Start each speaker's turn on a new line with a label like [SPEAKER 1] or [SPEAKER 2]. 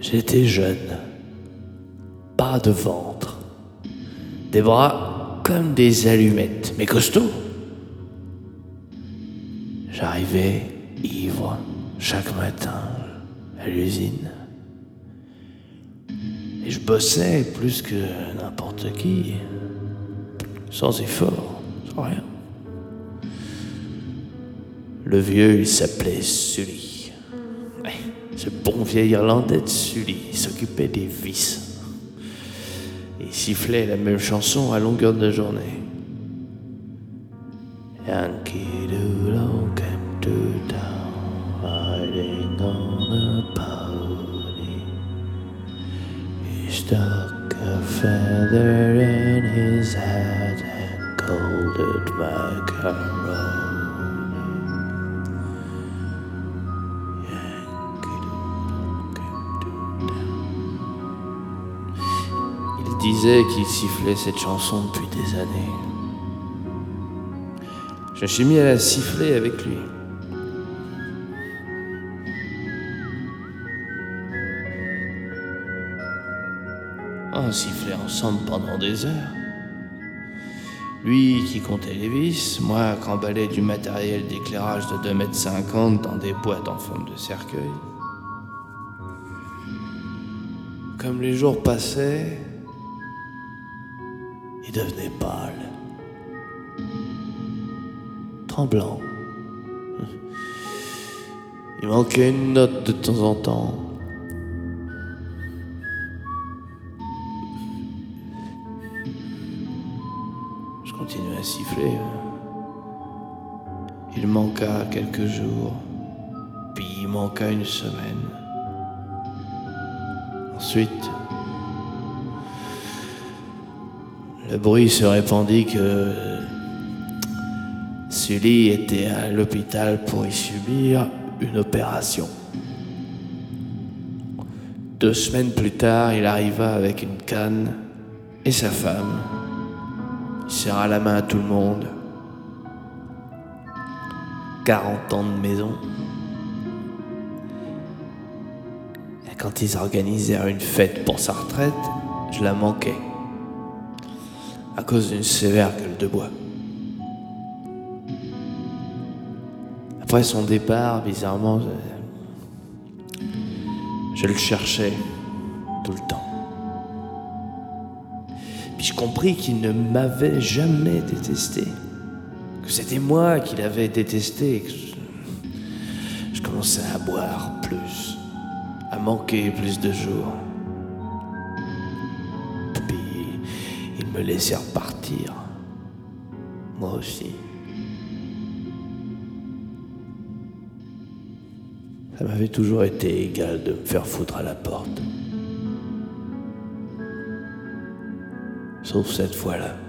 [SPEAKER 1] J'étais jeune, pas de ventre, des bras comme des allumettes, mais costauds. J'arrivais ivre chaque matin à l'usine. Et je bossais plus que n'importe qui, sans effort, sans rien. Le vieux, il s'appelait Sully. Ce bon vieil Irlandais de Sully, s'occupait des vis. Il sifflait la même chanson à longueur de journée. Yankee Doodle came to town, riding on a pony. He stuck a feather in his hat and called it macaroni. Disait qu'il sifflait cette chanson depuis des années. Je me suis mis à la siffler avec lui. On sifflait ensemble pendant des heures. Lui qui comptait les vis, moi qui emballais du matériel d'éclairage de 2,50 m dans des boîtes en forme de cercueil. Comme les jours passaient, devenait pâle tremblant. Il manquait une note de temps en temps. Je continuais à siffler. Il manqua quelques jours, puis il manqua une semaine. Ensuite, le bruit se répandit que Sully était à l'hôpital pour y subir une opération. Deux semaines plus tard, il arriva avec une canne et sa femme. Il serra la main à tout le monde. 40 ans de maison. Et quand ils organisèrent une fête pour sa retraite, je la manquais. À cause d'une sévère gueule de bois. Après son départ, bizarrement, je, le cherchais tout le temps. Puis je compris qu'il ne m'avait jamais détesté. Que c'était moi qui l'avais détesté. Je commençais à boire plus, à manquer plus de jours. Me laissait repartir. Moi aussi. Ça m'avait toujours été égal de me faire foutre à la porte. Sauf cette fois-là.